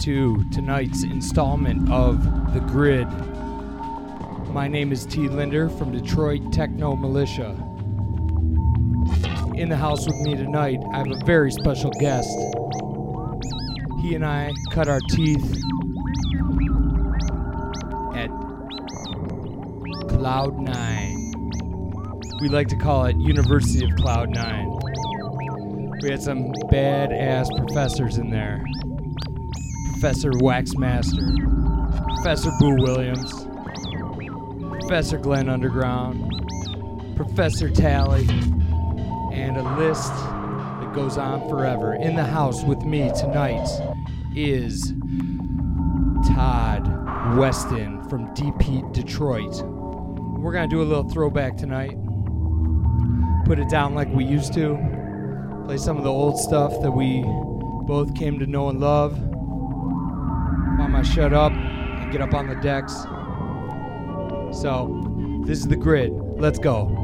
To tonight's installment of The Grid. My name is T. Linder from Detroit Techno Militia. In the house with me tonight, I have a very special guest. He and I cut our teeth at Cloud Nine. We like to call it University of Cloud Nine. We had some badass professors in there. Professor Waxmaster, Professor Boo Williams, Professor Glenn Underground, Professor Tally, and a list that goes on forever. In the house with me tonight is Todd Weston from DP Detroit. We're going to do a little throwback tonight. Put it down like we used to. Play some of the old stuff that we both came to know and love. Mama, shut up and get up on the decks. So, this is the grid. Let's go.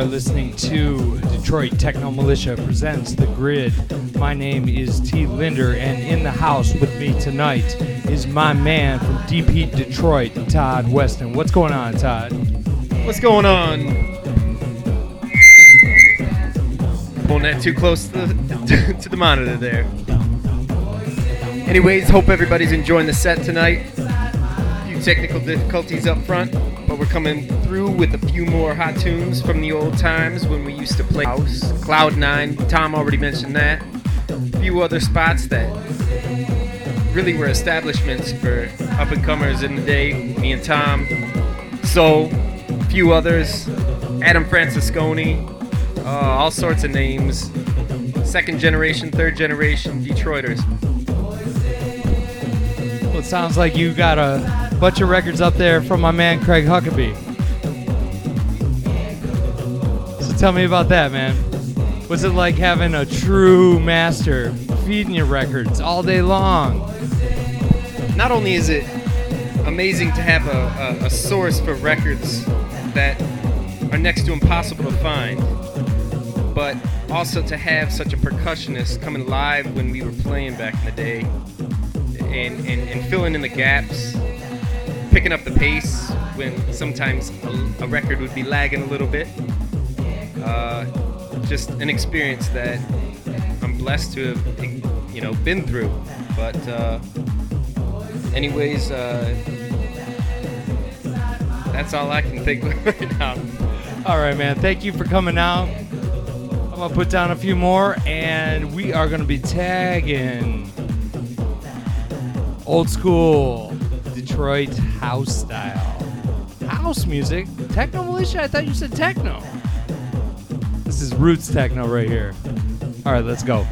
Are listening to Detroit Techno Militia presents The Grid. My name is T. Linder, and in the house with me tonight is my man from Deep Heat Detroit, Todd Weston. What's going on, Todd? What's going on? Pulling that too close to the, to the monitor there. Anyways, hope everybody's enjoying the set tonight. A few technical difficulties up front, but we're coming through with a few more hot tunes from the old times when we used to play house. Cloud9, Tom already mentioned that. A few other spots that really were establishments for up and comers in the day. Me and Tom. So, a few others. Adam Francisconi, uh, all sorts of names. Second generation, third generation Detroiters. Well, it sounds like you got a bunch of records up there from my man Craig Huckaby. Tell me about that, man. Was it like having a true master feeding you records all day long? Not only is it amazing to have a, a, a source for records that are next to impossible to find, but also to have such a percussionist coming live when we were playing back in the day and, and, and filling in the gaps, picking up the pace when sometimes a, a record would be lagging a little bit. Uh, just an experience that I'm blessed to have, you know, been through. But uh, anyways, uh, that's all I can think of right now. All right, man. Thank you for coming out. I'm gonna put down a few more, and we are gonna be tagging old school Detroit house style house music. Techno militia. I thought you said techno. Roots techno right here. All right, let's go.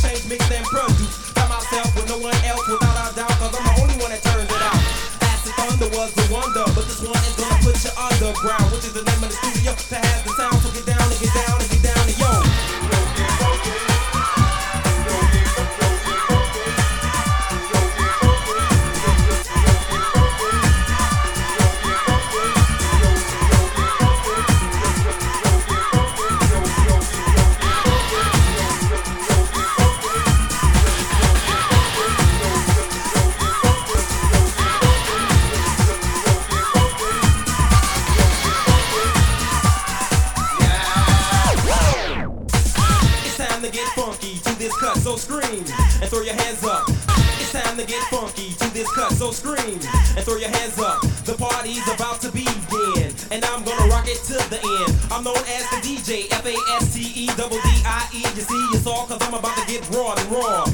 change, mix, and produce. By myself with no one else, without a doubt, cause I'm the only one that turns it out. Acid Thunder was the wonder, but this one is gonna put you underground, which is the name of the studio to have the sound. So get down and get down and get down and yo. scream and throw your hands up. The party's about to begin, and I'm gonna rock it to the end. I'm known as the DJ, F A S T E. You see, it's all cause I'm about to get raw and raw.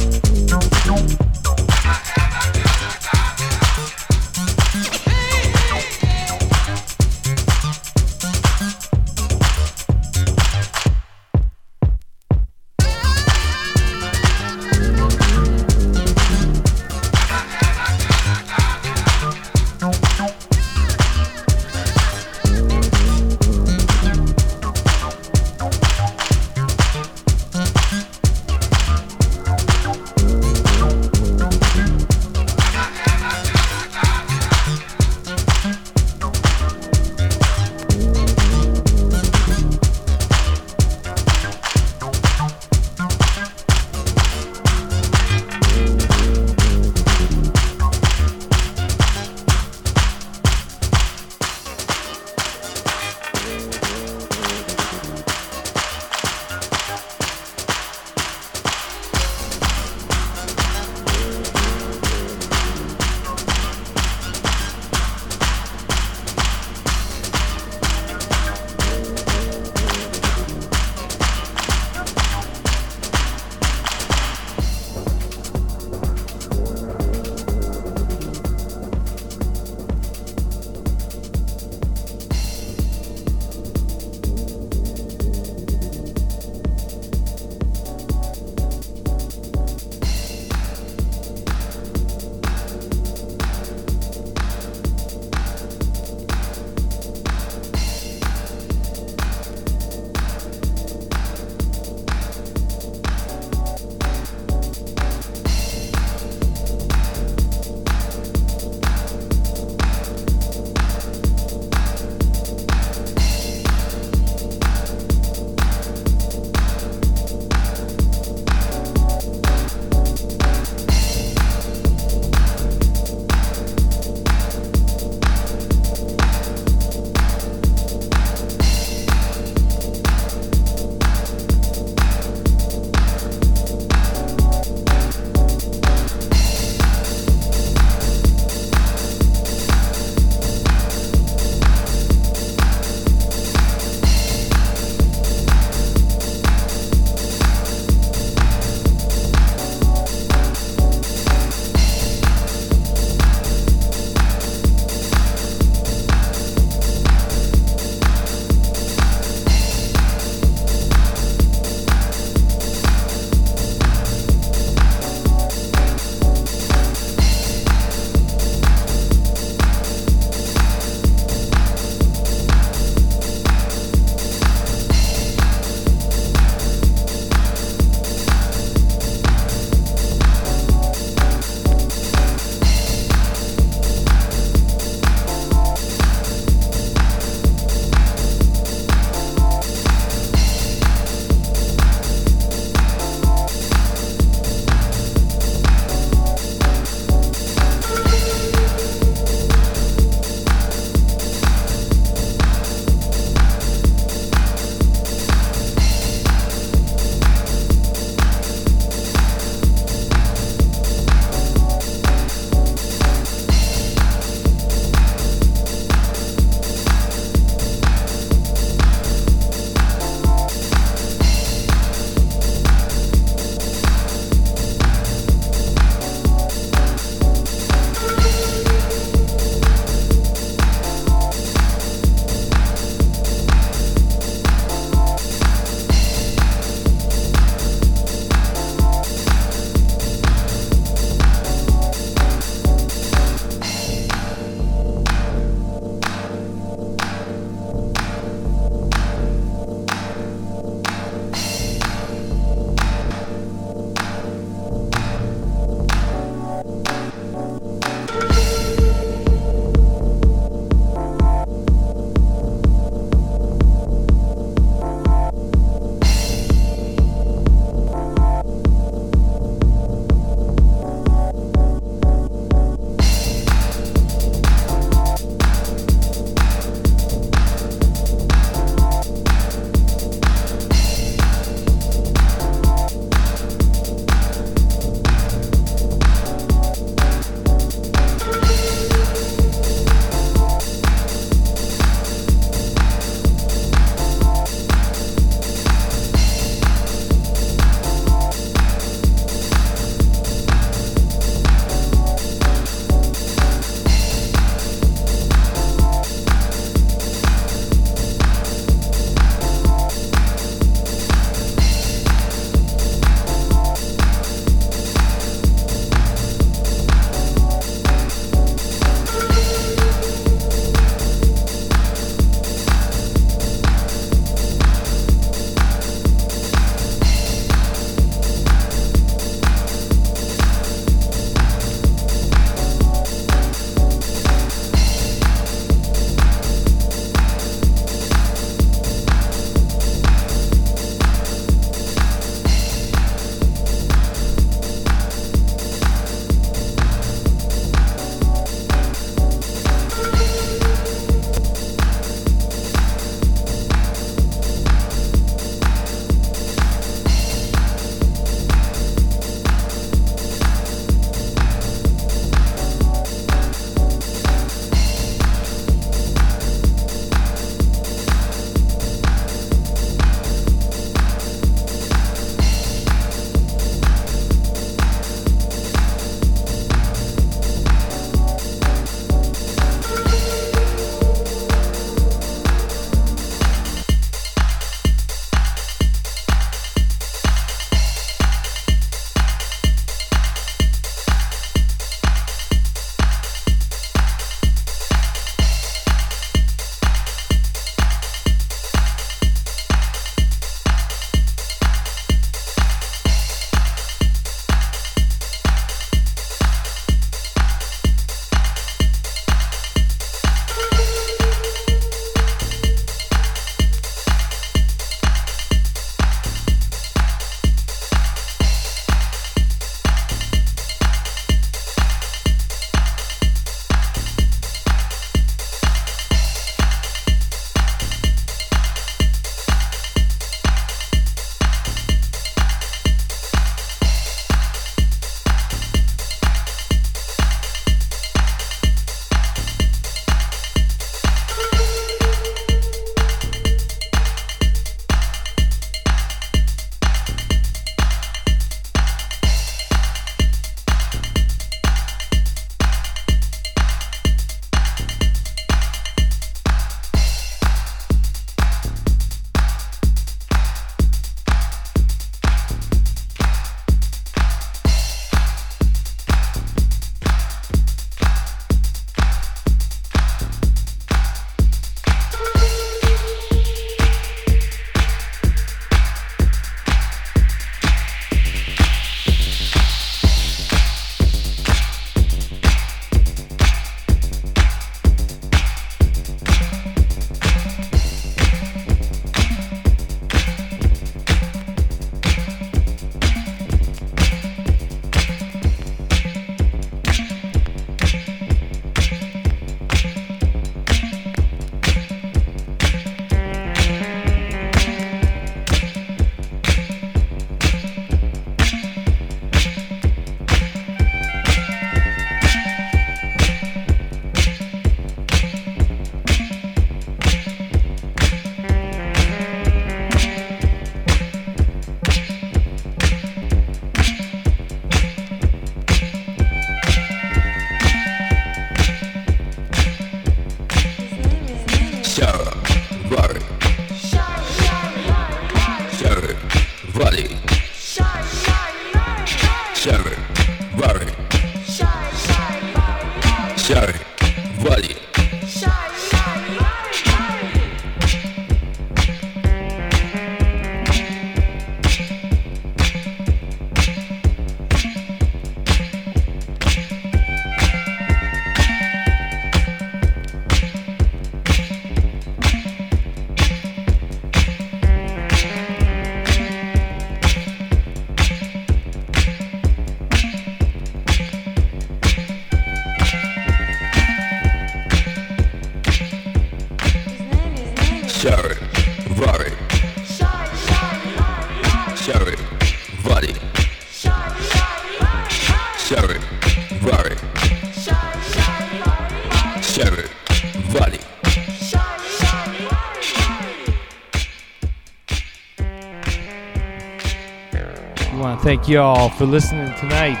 Thank you all for listening tonight.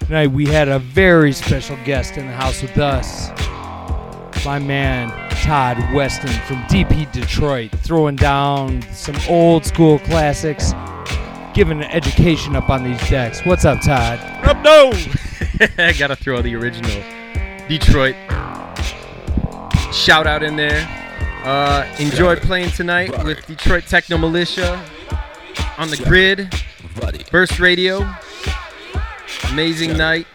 Tonight we had a very special guest in the house with us. My man Todd Weston from DP Detroit, throwing down some old school classics, giving an education up on these decks. What's up, Todd? Up no! I gotta throw the original Detroit shout out in there. Uh, enjoyed playing tonight with Detroit Techno Militia on the grid, Burst Radio. Amazing night.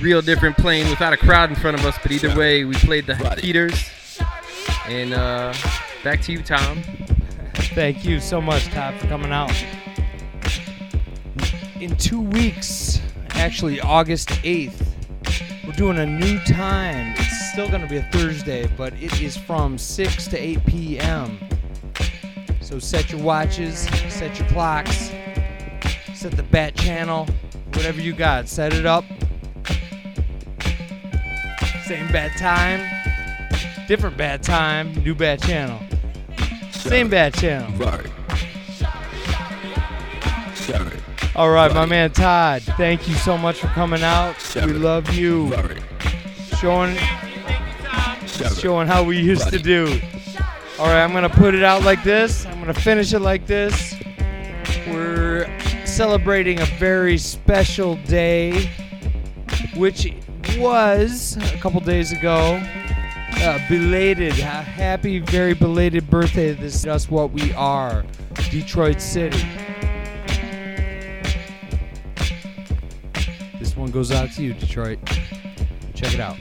Real different playing without a crowd in front of us, but either way, we played the heaters. And uh, back to you, Tom. Thank you so much, Todd, for coming out. In two weeks, actually August 8th, we're doing a new time. It's still going to be a Thursday, but it is from 6 to 8 p.m. So set your watches, set your clocks, set the bat channel, whatever you got, set it up. Same bat time, different bat time, new bat channel. Same bat channel. Right. All right, my man Todd. Thank you so much for coming out. We love you. Showing, showing how we used to do. All right, I'm gonna put it out like this. Gonna finish it like this. We're celebrating a very special day, which was a couple days ago. Uh, belated, ha- happy, very belated birthday. This is just what we are, Detroit City. This one goes out to you, Detroit. Check it out.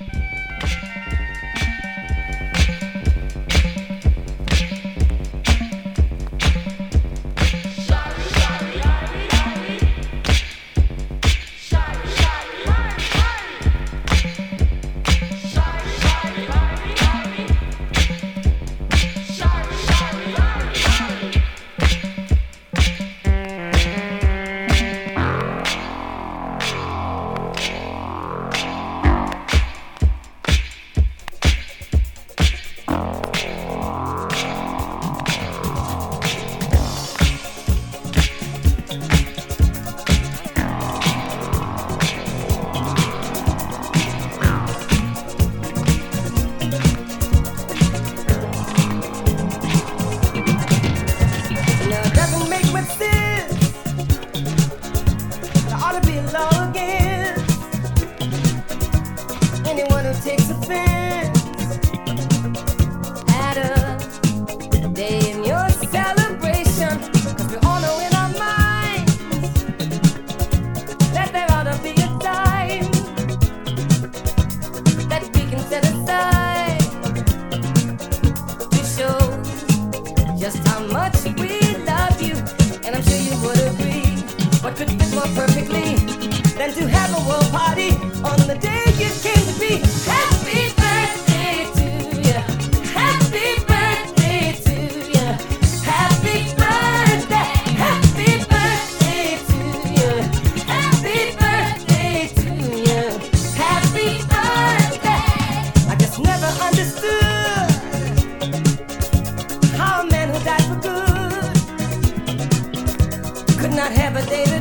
David